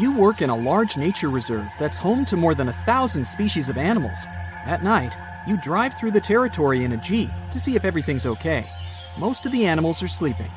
You work in a large nature reserve that's home to more than a thousand species of animals. At night, you drive through the territory in a Jeep to see if everything's okay. Most of the animals are sleeping.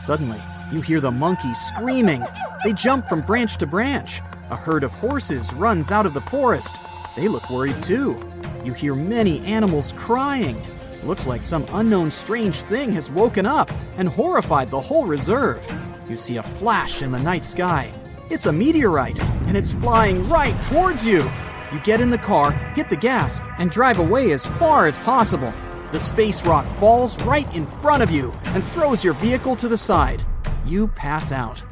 Suddenly, you hear the monkeys screaming. They jump from branch to branch. A herd of horses runs out of the forest. They look worried too. You hear many animals crying. Looks like some unknown strange thing has woken up and horrified the whole reserve. You see a flash in the night sky. It's a meteorite, and it's flying right towards you. You get in the car, hit the gas, and drive away as far as possible. The space rock falls right in front of you and throws your vehicle to the side. You pass out.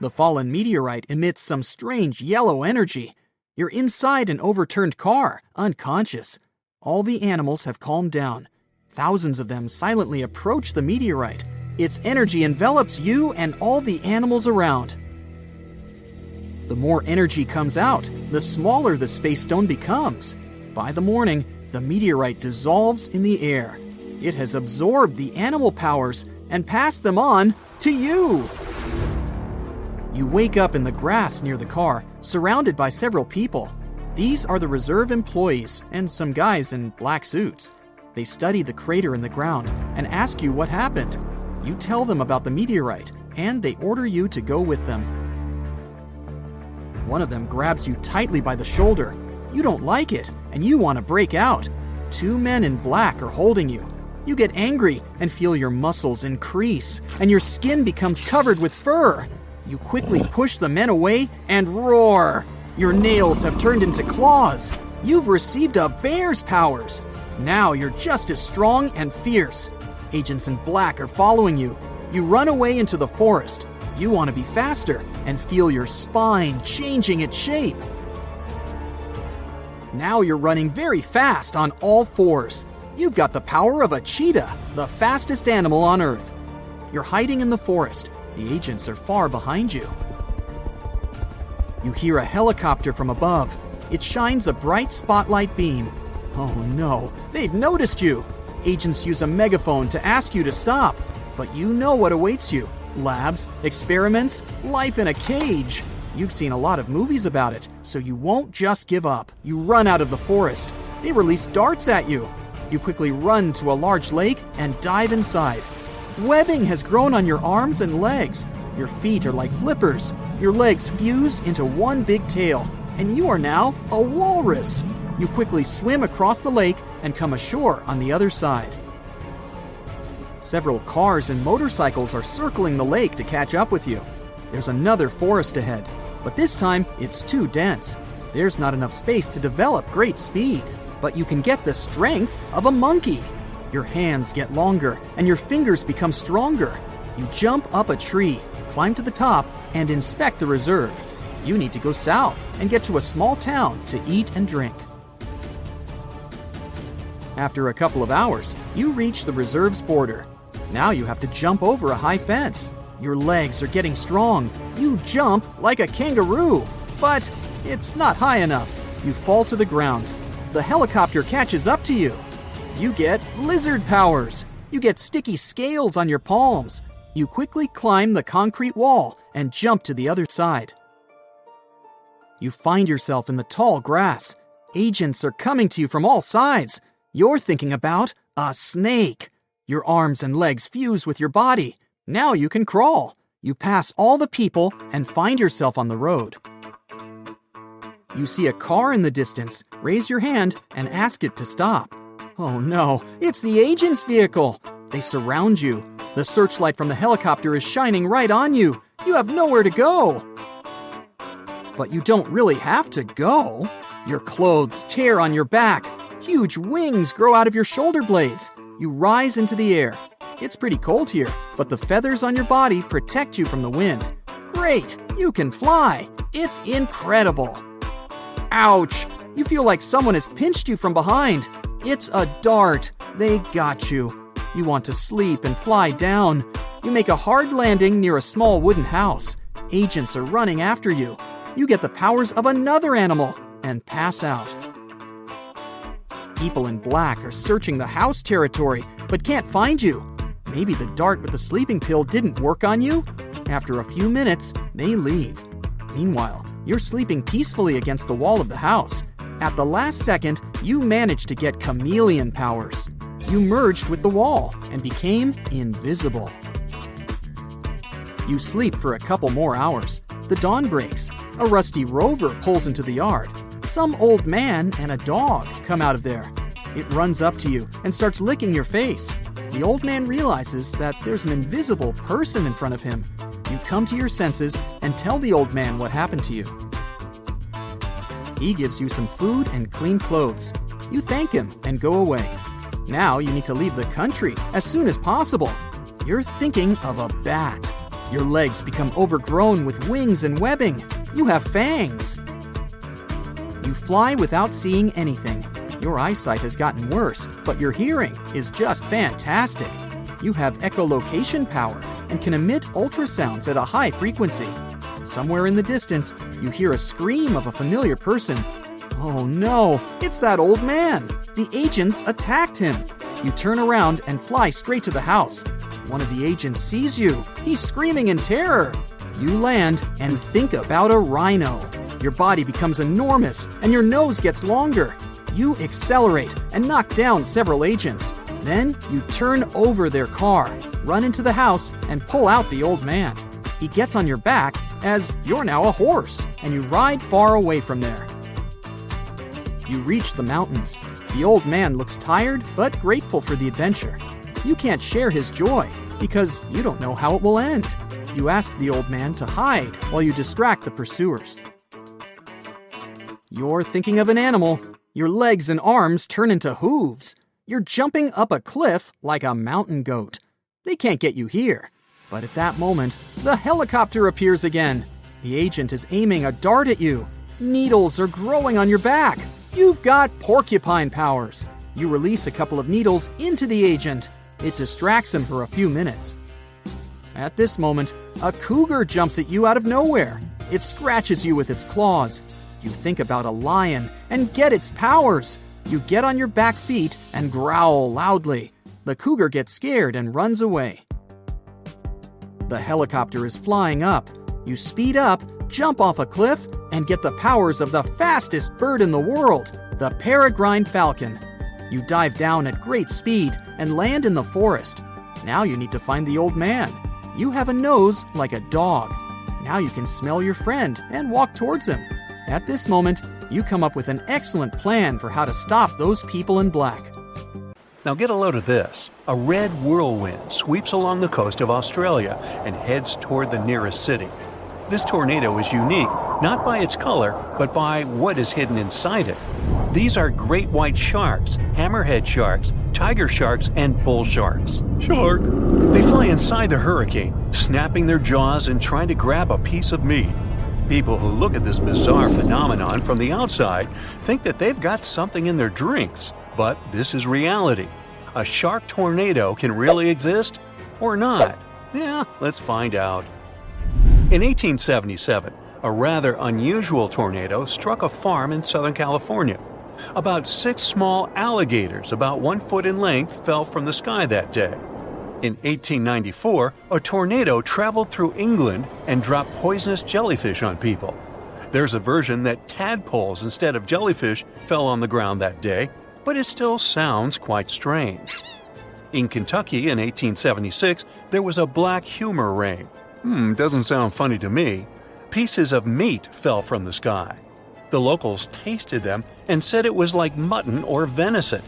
The fallen meteorite emits some strange yellow energy. You're inside an overturned car, unconscious. All the animals have calmed down. Thousands of them silently approach the meteorite. Its energy envelops you and all the animals around. The more energy comes out, the smaller the space stone becomes. By the morning, the meteorite dissolves in the air. It has absorbed the animal powers and passed them on to you. You wake up in the grass near the car, surrounded by several people. These are the reserve employees and some guys in black suits. They study the crater in the ground and ask you what happened. You tell them about the meteorite, and they order you to go with them. One of them grabs you tightly by the shoulder. You don't like it, and you want to break out. Two men in black are holding you. You get angry and feel your muscles increase, and your skin becomes covered with fur. You quickly push the men away and roar. Your nails have turned into claws. You've received a bear's powers. Now you're just as strong and fierce. Agents in black are following you. You run away into the forest. You want to be faster and feel your spine changing its shape. Now you're running very fast on all fours. You've got the power of a cheetah, the fastest animal on Earth. You're hiding in the forest. The agents are far behind you. You hear a helicopter from above. It shines a bright spotlight beam. Oh no, they've noticed you. Agents use a megaphone to ask you to stop, but you know what awaits you labs, experiments, life in a cage. You've seen a lot of movies about it, so you won't just give up. You run out of the forest. They release darts at you. You quickly run to a large lake and dive inside. Webbing has grown on your arms and legs. Your feet are like flippers. Your legs fuse into one big tail, and you are now a walrus. You quickly swim across the lake and come ashore on the other side. Several cars and motorcycles are circling the lake to catch up with you. There's another forest ahead, but this time it's too dense. There's not enough space to develop great speed, but you can get the strength of a monkey. Your hands get longer and your fingers become stronger. You jump up a tree, climb to the top, and inspect the reserve. You need to go south and get to a small town to eat and drink. After a couple of hours, you reach the reserve's border. Now you have to jump over a high fence. Your legs are getting strong. You jump like a kangaroo, but it's not high enough. You fall to the ground. The helicopter catches up to you. You get lizard powers. You get sticky scales on your palms. You quickly climb the concrete wall and jump to the other side. You find yourself in the tall grass. Agents are coming to you from all sides. You're thinking about a snake. Your arms and legs fuse with your body. Now you can crawl. You pass all the people and find yourself on the road. You see a car in the distance, raise your hand, and ask it to stop. Oh no, it's the agent's vehicle! They surround you. The searchlight from the helicopter is shining right on you. You have nowhere to go. But you don't really have to go. Your clothes tear on your back. Huge wings grow out of your shoulder blades. You rise into the air. It's pretty cold here, but the feathers on your body protect you from the wind. Great! You can fly! It's incredible! Ouch! You feel like someone has pinched you from behind. It's a dart. They got you. You want to sleep and fly down. You make a hard landing near a small wooden house. Agents are running after you. You get the powers of another animal and pass out. People in black are searching the house territory but can't find you. Maybe the dart with the sleeping pill didn't work on you? After a few minutes, they leave. Meanwhile, you're sleeping peacefully against the wall of the house. At the last second, you managed to get chameleon powers. You merged with the wall and became invisible. You sleep for a couple more hours. The dawn breaks. A rusty rover pulls into the yard. Some old man and a dog come out of there. It runs up to you and starts licking your face. The old man realizes that there's an invisible person in front of him. You come to your senses and tell the old man what happened to you. He gives you some food and clean clothes. You thank him and go away. Now you need to leave the country as soon as possible. You're thinking of a bat. Your legs become overgrown with wings and webbing. You have fangs. You fly without seeing anything. Your eyesight has gotten worse, but your hearing is just fantastic. You have echolocation power and can emit ultrasounds at a high frequency. Somewhere in the distance, you hear a scream of a familiar person. Oh no, it's that old man! The agents attacked him! You turn around and fly straight to the house. One of the agents sees you. He's screaming in terror. You land and think about a rhino. Your body becomes enormous and your nose gets longer. You accelerate and knock down several agents. Then you turn over their car, run into the house, and pull out the old man. He gets on your back as you're now a horse, and you ride far away from there. You reach the mountains. The old man looks tired but grateful for the adventure. You can't share his joy because you don't know how it will end. You ask the old man to hide while you distract the pursuers. You're thinking of an animal. Your legs and arms turn into hooves. You're jumping up a cliff like a mountain goat. They can't get you here. But at that moment, the helicopter appears again. The agent is aiming a dart at you. Needles are growing on your back. You've got porcupine powers. You release a couple of needles into the agent. It distracts him for a few minutes. At this moment, a cougar jumps at you out of nowhere. It scratches you with its claws. You think about a lion and get its powers. You get on your back feet and growl loudly. The cougar gets scared and runs away. The helicopter is flying up. You speed up, jump off a cliff, and get the powers of the fastest bird in the world, the peregrine falcon. You dive down at great speed and land in the forest. Now you need to find the old man. You have a nose like a dog. Now you can smell your friend and walk towards him. At this moment, you come up with an excellent plan for how to stop those people in black. Now get a load of this. A red whirlwind sweeps along the coast of Australia and heads toward the nearest city. This tornado is unique not by its color, but by what is hidden inside it. These are great white sharks, hammerhead sharks, tiger sharks, and bull sharks. Shark! They fly inside the hurricane, snapping their jaws and trying to grab a piece of meat. People who look at this bizarre phenomenon from the outside think that they've got something in their drinks, but this is reality. A shark tornado can really exist or not? Yeah, let's find out. In 1877, a rather unusual tornado struck a farm in Southern California. About six small alligators, about one foot in length, fell from the sky that day. In 1894, a tornado traveled through England and dropped poisonous jellyfish on people. There's a version that tadpoles instead of jellyfish fell on the ground that day, but it still sounds quite strange. In Kentucky in 1876, there was a black humor rain. Hmm, doesn't sound funny to me. Pieces of meat fell from the sky. The locals tasted them and said it was like mutton or venison.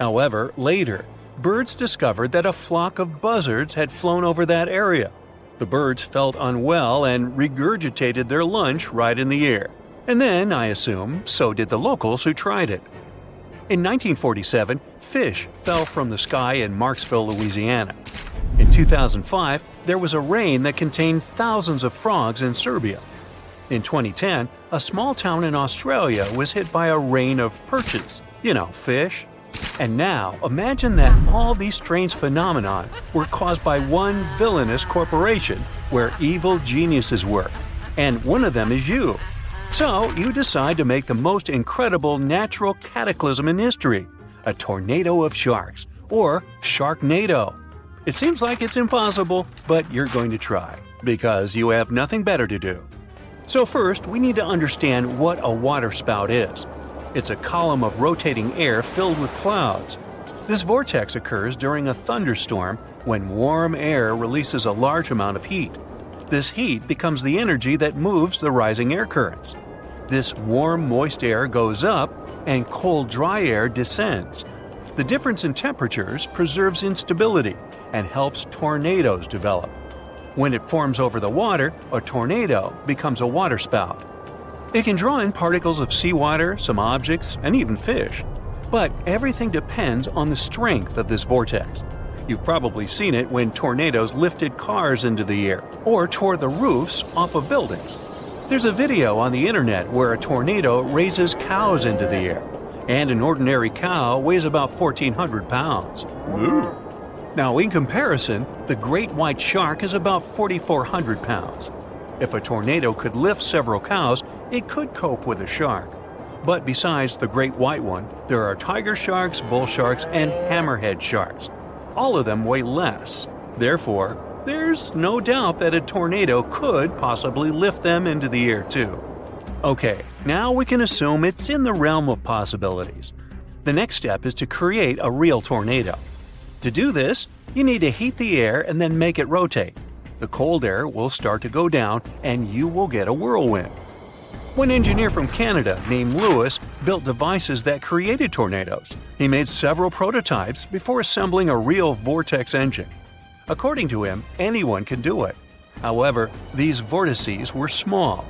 However, later, birds discovered that a flock of buzzards had flown over that area. The birds felt unwell and regurgitated their lunch right in the air. And then, I assume, so did the locals who tried it. In 1947, fish fell from the sky in Marksville, Louisiana. In 2005, there was a rain that contained thousands of frogs in Serbia. In 2010, a small town in Australia was hit by a rain of perches, you know, fish. And now, imagine that all these strange phenomena were caused by one villainous corporation where evil geniuses work. And one of them is you. So, you decide to make the most incredible natural cataclysm in history a tornado of sharks, or Sharknado. It seems like it's impossible, but you're going to try. because you have nothing better to do. So, first, we need to understand what a waterspout is. It's a column of rotating air filled with clouds. This vortex occurs during a thunderstorm when warm air releases a large amount of heat. This heat becomes the energy that moves the rising air currents. This warm, moist air goes up, and cold, dry air descends. The difference in temperatures preserves instability and helps tornadoes develop. When it forms over the water, a tornado becomes a waterspout. It can draw in particles of seawater, some objects, and even fish. But everything depends on the strength of this vortex. You've probably seen it when tornadoes lifted cars into the air or tore the roofs off of buildings. There's a video on the internet where a tornado raises cows into the air, and an ordinary cow weighs about 1,400 pounds. Ooh. Now, in comparison, the great white shark is about 4,400 pounds. If a tornado could lift several cows, it could cope with a shark. But besides the great white one, there are tiger sharks, bull sharks, and hammerhead sharks. All of them weigh less. Therefore, there's no doubt that a tornado could possibly lift them into the air too. Okay, now we can assume it's in the realm of possibilities. The next step is to create a real tornado. To do this, you need to heat the air and then make it rotate. The cold air will start to go down and you will get a whirlwind. One engineer from Canada named Lewis built devices that created tornadoes. He made several prototypes before assembling a real vortex engine. According to him, anyone can do it. However, these vortices were small.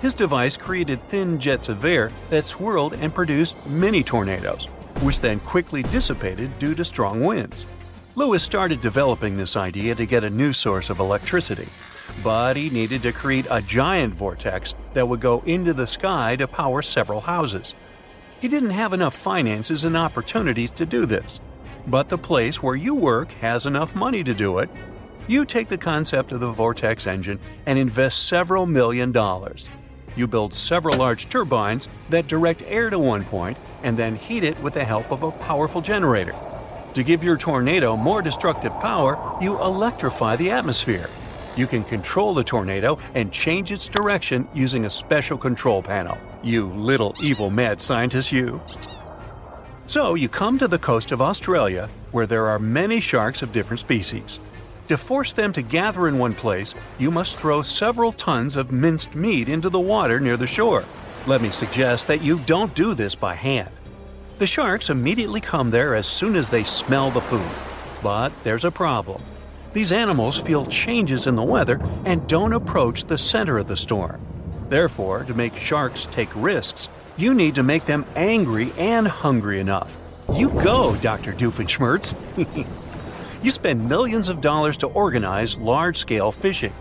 His device created thin jets of air that swirled and produced mini tornadoes, which then quickly dissipated due to strong winds. Lewis started developing this idea to get a new source of electricity, but he needed to create a giant vortex that would go into the sky to power several houses. He didn't have enough finances and opportunities to do this, but the place where you work has enough money to do it. You take the concept of the vortex engine and invest several million dollars. You build several large turbines that direct air to one point and then heat it with the help of a powerful generator. To give your tornado more destructive power, you electrify the atmosphere. You can control the tornado and change its direction using a special control panel. You little evil mad scientist, you. So you come to the coast of Australia, where there are many sharks of different species. To force them to gather in one place, you must throw several tons of minced meat into the water near the shore. Let me suggest that you don't do this by hand. The sharks immediately come there as soon as they smell the food. But there's a problem. These animals feel changes in the weather and don't approach the center of the storm. Therefore, to make sharks take risks, you need to make them angry and hungry enough. You go, Dr. Doofenshmirtz. you spend millions of dollars to organize large scale fishing.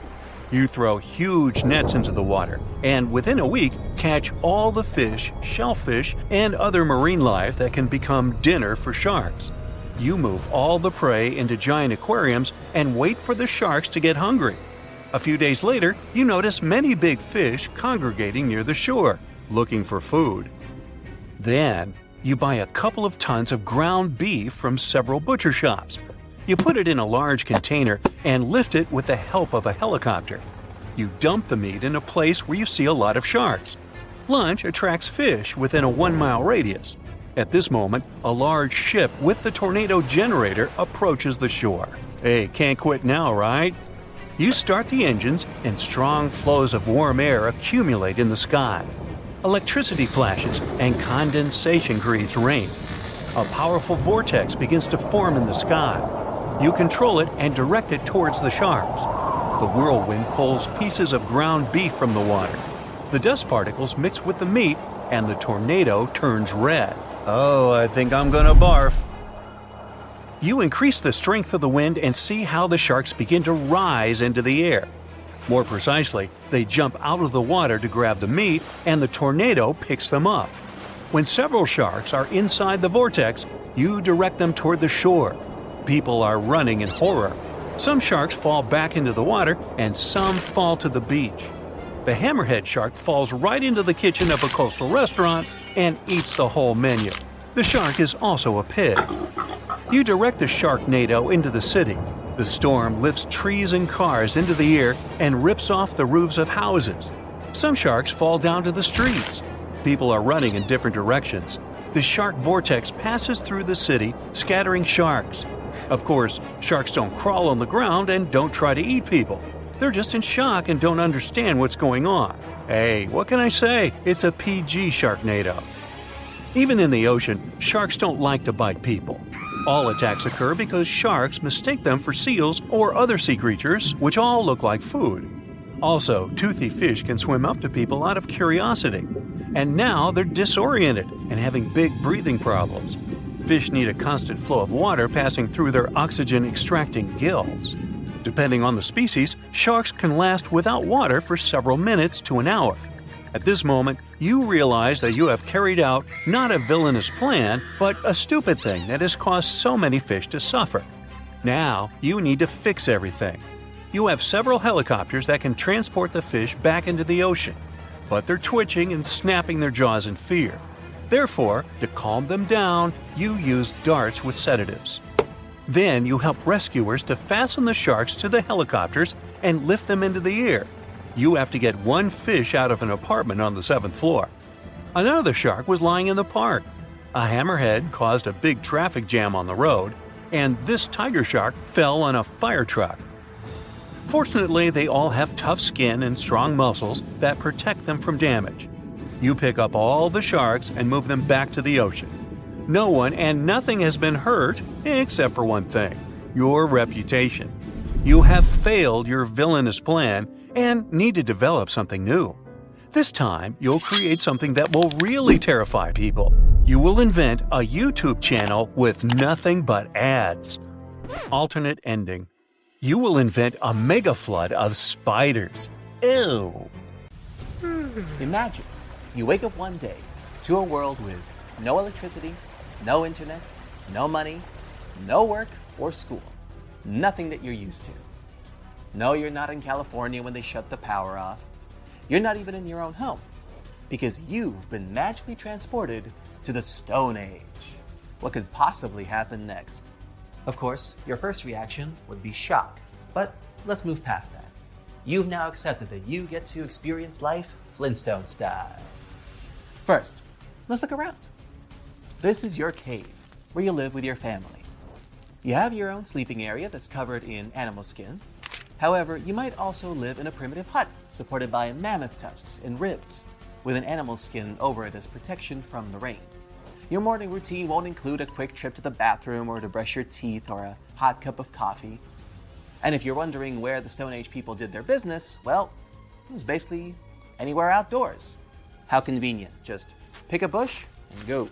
You throw huge nets into the water, and within a week, catch all the fish, shellfish, and other marine life that can become dinner for sharks. You move all the prey into giant aquariums and wait for the sharks to get hungry. A few days later, you notice many big fish congregating near the shore, looking for food. Then, you buy a couple of tons of ground beef from several butcher shops you put it in a large container and lift it with the help of a helicopter. You dump the meat in a place where you see a lot of sharks. Lunch attracts fish within a one mile radius. At this moment, a large ship with the tornado generator approaches the shore. Hey, can't quit now, right? You start the engines, and strong flows of warm air accumulate in the sky. Electricity flashes, and condensation creates rain. A powerful vortex begins to form in the sky. You control it and direct it towards the sharks. The whirlwind pulls pieces of ground beef from the water. The dust particles mix with the meat, and the tornado turns red. Oh, I think I'm gonna barf. You increase the strength of the wind and see how the sharks begin to rise into the air. More precisely, they jump out of the water to grab the meat, and the tornado picks them up. When several sharks are inside the vortex, you direct them toward the shore. People are running in horror. Some sharks fall back into the water, and some fall to the beach. The hammerhead shark falls right into the kitchen of a coastal restaurant and eats the whole menu. The shark is also a pig. You direct the sharknado into the city. The storm lifts trees and cars into the air and rips off the roofs of houses. Some sharks fall down to the streets. People are running in different directions. The shark vortex passes through the city, scattering sharks. Of course, sharks don't crawl on the ground and don't try to eat people. They're just in shock and don't understand what's going on. Hey, what can I say? It's a PG Sharknado. Even in the ocean, sharks don't like to bite people. All attacks occur because sharks mistake them for seals or other sea creatures, which all look like food. Also, toothy fish can swim up to people out of curiosity. And now they're disoriented and having big breathing problems. Fish need a constant flow of water passing through their oxygen extracting gills. Depending on the species, sharks can last without water for several minutes to an hour. At this moment, you realize that you have carried out not a villainous plan, but a stupid thing that has caused so many fish to suffer. Now, you need to fix everything. You have several helicopters that can transport the fish back into the ocean, but they're twitching and snapping their jaws in fear. Therefore, to calm them down, you use darts with sedatives. Then you help rescuers to fasten the sharks to the helicopters and lift them into the air you have to get one fish out of an apartment on the seventh floor. Another shark was lying in the park. A hammerhead caused a big traffic jam on the road, and this tiger shark fell on a fire truck. Fortunately, they all have tough skin and strong muscles that protect them from damage. You pick up all the sharks and move them back to the ocean. No one and nothing has been hurt except for one thing your reputation. You have failed your villainous plan and need to develop something new. This time, you'll create something that will really terrify people. You will invent a YouTube channel with nothing but ads. Alternate ending. You will invent a mega flood of spiders. Ew. Imagine you wake up one day to a world with no electricity, no internet, no money, no work or school. Nothing that you're used to. No, you're not in California when they shut the power off. You're not even in your own home because you've been magically transported to the Stone Age. What could possibly happen next? Of course, your first reaction would be shock, but let's move past that. You've now accepted that you get to experience life Flintstone style. First, let's look around. This is your cave, where you live with your family. You have your own sleeping area that's covered in animal skin, However, you might also live in a primitive hut supported by mammoth tusks and ribs, with an animal skin over it as protection from the rain. Your morning routine won't include a quick trip to the bathroom or to brush your teeth or a hot cup of coffee. And if you're wondering where the Stone Age people did their business, well, it was basically anywhere outdoors. How convenient. Just pick a bush and go.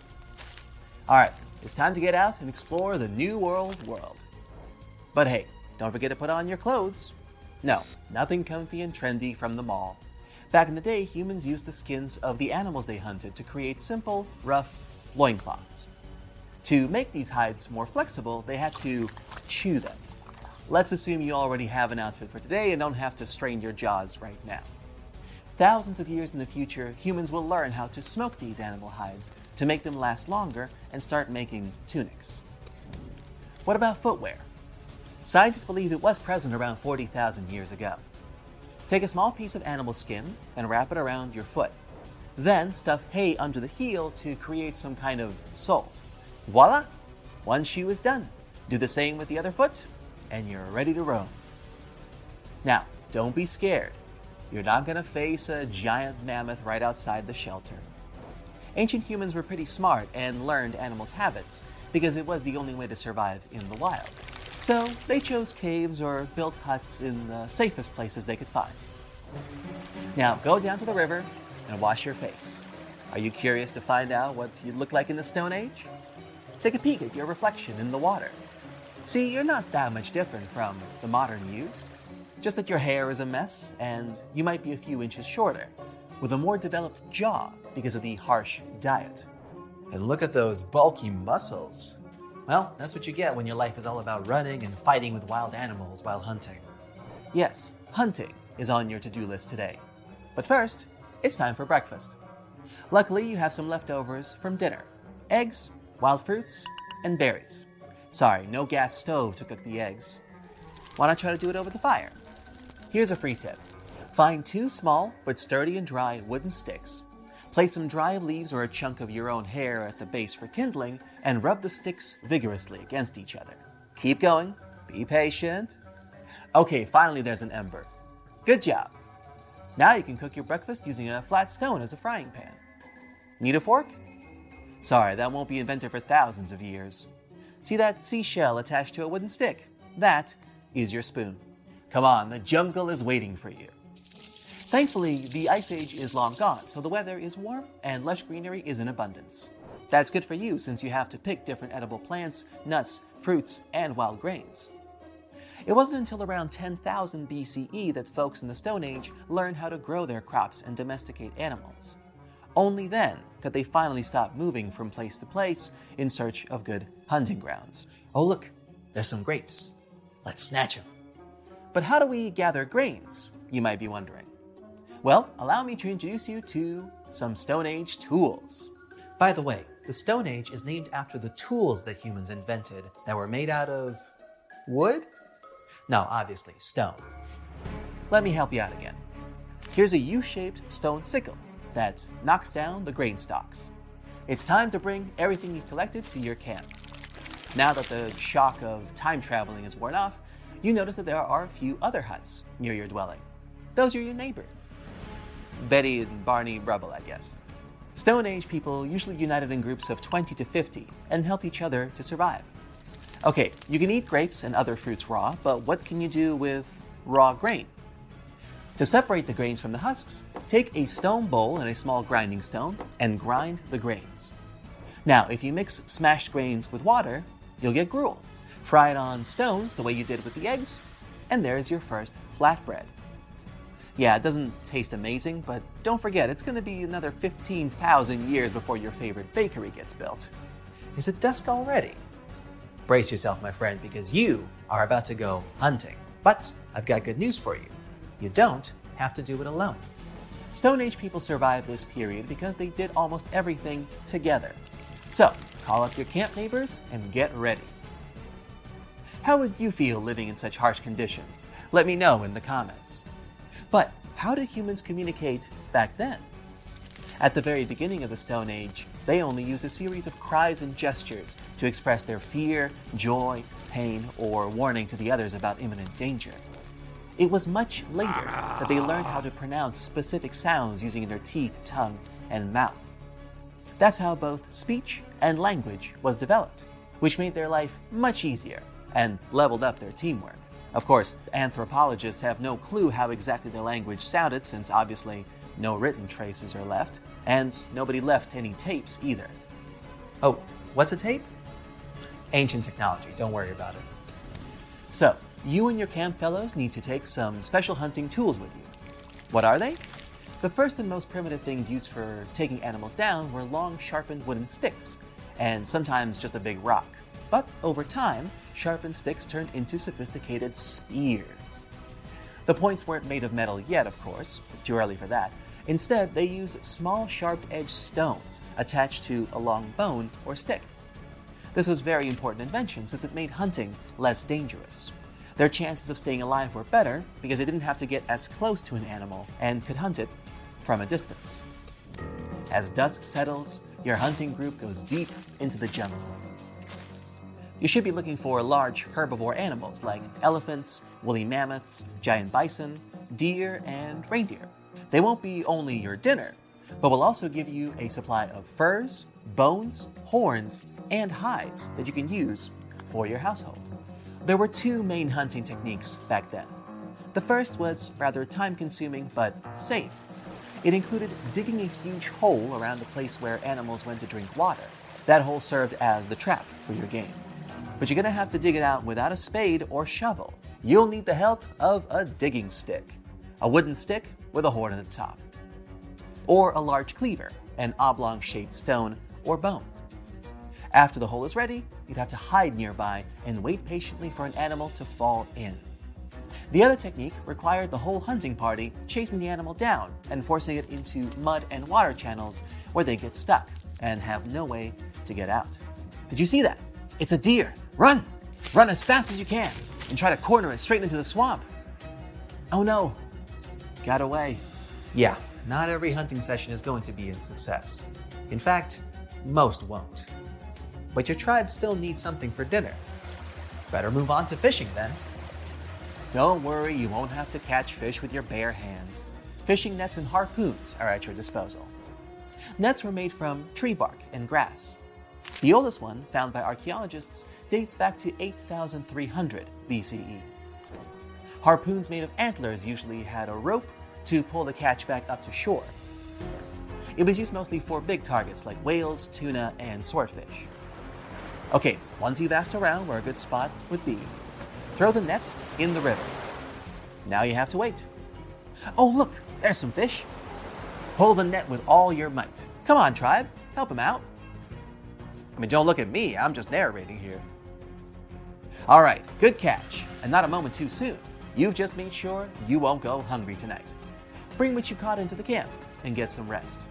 All right, it's time to get out and explore the New World world. But hey, don't forget to put on your clothes. No, nothing comfy and trendy from the mall. Back in the day, humans used the skins of the animals they hunted to create simple, rough loincloths. To make these hides more flexible, they had to chew them. Let's assume you already have an outfit for today and don't have to strain your jaws right now. Thousands of years in the future, humans will learn how to smoke these animal hides to make them last longer and start making tunics. What about footwear? Scientists believe it was present around 40,000 years ago. Take a small piece of animal skin and wrap it around your foot. Then stuff hay under the heel to create some kind of sole. Voila! One shoe is done. Do the same with the other foot, and you're ready to roam. Now, don't be scared. You're not going to face a giant mammoth right outside the shelter. Ancient humans were pretty smart and learned animals' habits because it was the only way to survive in the wild. So they chose caves or built huts in the safest places they could find. Now go down to the river and wash your face. Are you curious to find out what you'd look like in the Stone Age? Take a peek at your reflection in the water. See, you're not that much different from the modern you. Just that your hair is a mess and you might be a few inches shorter, with a more developed jaw because of the harsh diet. And look at those bulky muscles. Well, that's what you get when your life is all about running and fighting with wild animals while hunting. Yes, hunting is on your to do list today. But first, it's time for breakfast. Luckily, you have some leftovers from dinner eggs, wild fruits, and berries. Sorry, no gas stove to cook the eggs. why not try to do it over the fire? Here's a free tip find two small but sturdy and dry wooden sticks. Place some dry leaves or a chunk of your own hair at the base for kindling and rub the sticks vigorously against each other. Keep going, be patient. Okay, finally there's an ember. Good job. Now you can cook your breakfast using a flat stone as a frying pan. Need a fork? Sorry, that won't be invented for thousands of years. See that seashell attached to a wooden stick? That is your spoon. Come on, the jungle is waiting for you. Thankfully, the Ice Age is long gone, so the weather is warm and lush greenery is in abundance. That's good for you since you have to pick different edible plants, nuts, fruits, and wild grains. It wasn't until around 10,000 BCE that folks in the Stone Age learned how to grow their crops and domesticate animals. Only then could they finally stop moving from place to place in search of good hunting grounds. Oh, look, there's some grapes. Let's snatch them. But how do we gather grains, you might be wondering? Well, allow me to introduce you to some Stone Age tools. By the way, the Stone Age is named after the tools that humans invented that were made out of wood? No, obviously, stone. Let me help you out again. Here's a U shaped stone sickle that knocks down the grain stalks. It's time to bring everything you've collected to your camp. Now that the shock of time traveling is worn off, you notice that there are a few other huts near your dwelling. Those are your neighbor. Betty and Barney Rubble, I guess. Stone Age people usually united in groups of 20 to 50 and help each other to survive. Okay, you can eat grapes and other fruits raw, but what can you do with raw grain? To separate the grains from the husks, take a stone bowl and a small grinding stone and grind the grains. Now, if you mix smashed grains with water, you'll get gruel. Fry it on stones the way you did with the eggs, and there's your first flatbread. Yeah, it doesn't taste amazing, but don't forget, it's going to be another 15,000 years before your favorite bakery gets built. Is it dusk already? Brace yourself, my friend, because you are about to go hunting. But I've got good news for you. You don't have to do it alone. Stone Age people survived this period because they did almost everything together. So, call up your camp neighbors and get ready. How would you feel living in such harsh conditions? Let me know in the comments. But how did humans communicate back then? At the very beginning of the Stone Age, they only used a series of cries and gestures to express their fear, joy, pain, or warning to the others about imminent danger. It was much later that they learned how to pronounce specific sounds using their teeth, tongue, and mouth. That's how both speech and language was developed, which made their life much easier and leveled up their teamwork. Of course, anthropologists have no clue how exactly the language sounded since obviously no written traces are left, and nobody left any tapes either. Oh, what's a tape? Ancient technology, don't worry about it. So, you and your camp fellows need to take some special hunting tools with you. What are they? The first and most primitive things used for taking animals down were long, sharpened wooden sticks, and sometimes just a big rock. But over time, sharpened sticks turned into sophisticated spears. The points weren't made of metal yet, of course, it's too early for that. Instead, they used small, sharp edged stones attached to a long bone or stick. This was a very important invention since it made hunting less dangerous. Their chances of staying alive were better because they didn't have to get as close to an animal and could hunt it from a distance. As dusk settles, your hunting group goes deep into the jungle. You should be looking for large herbivore animals like elephants, woolly mammoths, giant bison, deer, and reindeer. They won't be only your dinner, but will also give you a supply of furs, bones, horns, and hides that you can use for your household. There were two main hunting techniques back then. The first was rather time consuming but safe. It included digging a huge hole around the place where animals went to drink water. That hole served as the trap for your game. But you're gonna have to dig it out without a spade or shovel. You'll need the help of a digging stick, a wooden stick with a horn at the top, or a large cleaver, an oblong shaped stone or bone. After the hole is ready, you'd have to hide nearby and wait patiently for an animal to fall in. The other technique required the whole hunting party chasing the animal down and forcing it into mud and water channels where they get stuck and have no way to get out. Did you see that? It's a deer. Run! Run as fast as you can. and try to corner it straight into the swamp. Oh no, got away. Yeah, not every hunting session is going to be a success. In fact, most won't. But your tribe still needs something for dinner. Better move on to fishing then. Don't worry, you won't have to catch fish with your bare hands. Fishing nets and harpoons are at your disposal. Nets were made from tree bark and grass. The oldest one, found by archaeologists, dates back to 8300 BCE. Harpoons made of antlers usually had a rope to pull the catch back up to shore. It was used mostly for big targets like whales, tuna, and swordfish. Okay, once you've asked around where a good spot would be, throw the net in the river. Now you have to wait. Oh, look, there's some fish. Pull the net with all your might. Come on, tribe, help him out. I mean, don't look at me, I'm just narrating here. All right, good catch, and not a moment too soon. You've just made sure you won't go hungry tonight. Bring what you caught into the camp and get some rest.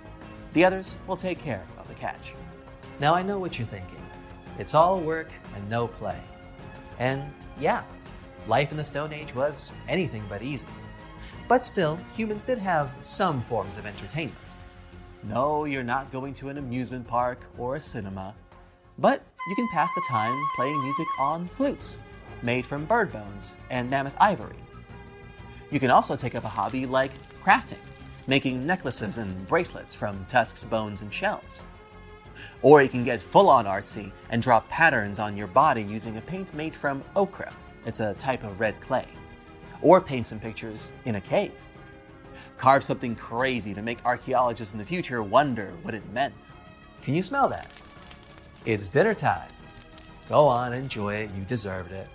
The others will take care of the catch. Now I know what you're thinking. It's all work and no play. And yeah, life in the Stone Age was anything but easy. But still, humans did have some forms of entertainment. No, you're not going to an amusement park or a cinema, but you can pass the time playing music on flutes made from bird bones and mammoth ivory. You can also take up a hobby like crafting, making necklaces and bracelets from tusks, bones, and shells. Or you can get full on artsy and draw patterns on your body using a paint made from ochre. It's a type of red clay. Or paint some pictures in a cave. Carve something crazy to make archaeologists in the future wonder what it meant. Can you smell that? It's dinner time. Go on, enjoy it. You deserved it.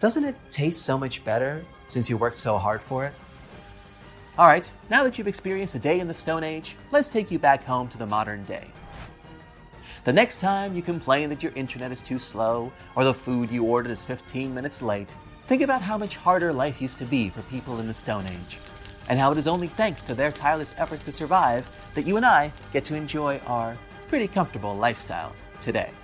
Doesn't it taste so much better since you worked so hard for it? All right, now that you've experienced a day in the Stone Age, let's take you back home to the modern day. The next time you complain that your internet is too slow or the food you ordered is 15 minutes late, think about how much harder life used to be for people in the Stone Age, and how it is only thanks to their tireless efforts to survive that you and I get to enjoy our pretty comfortable lifestyle today.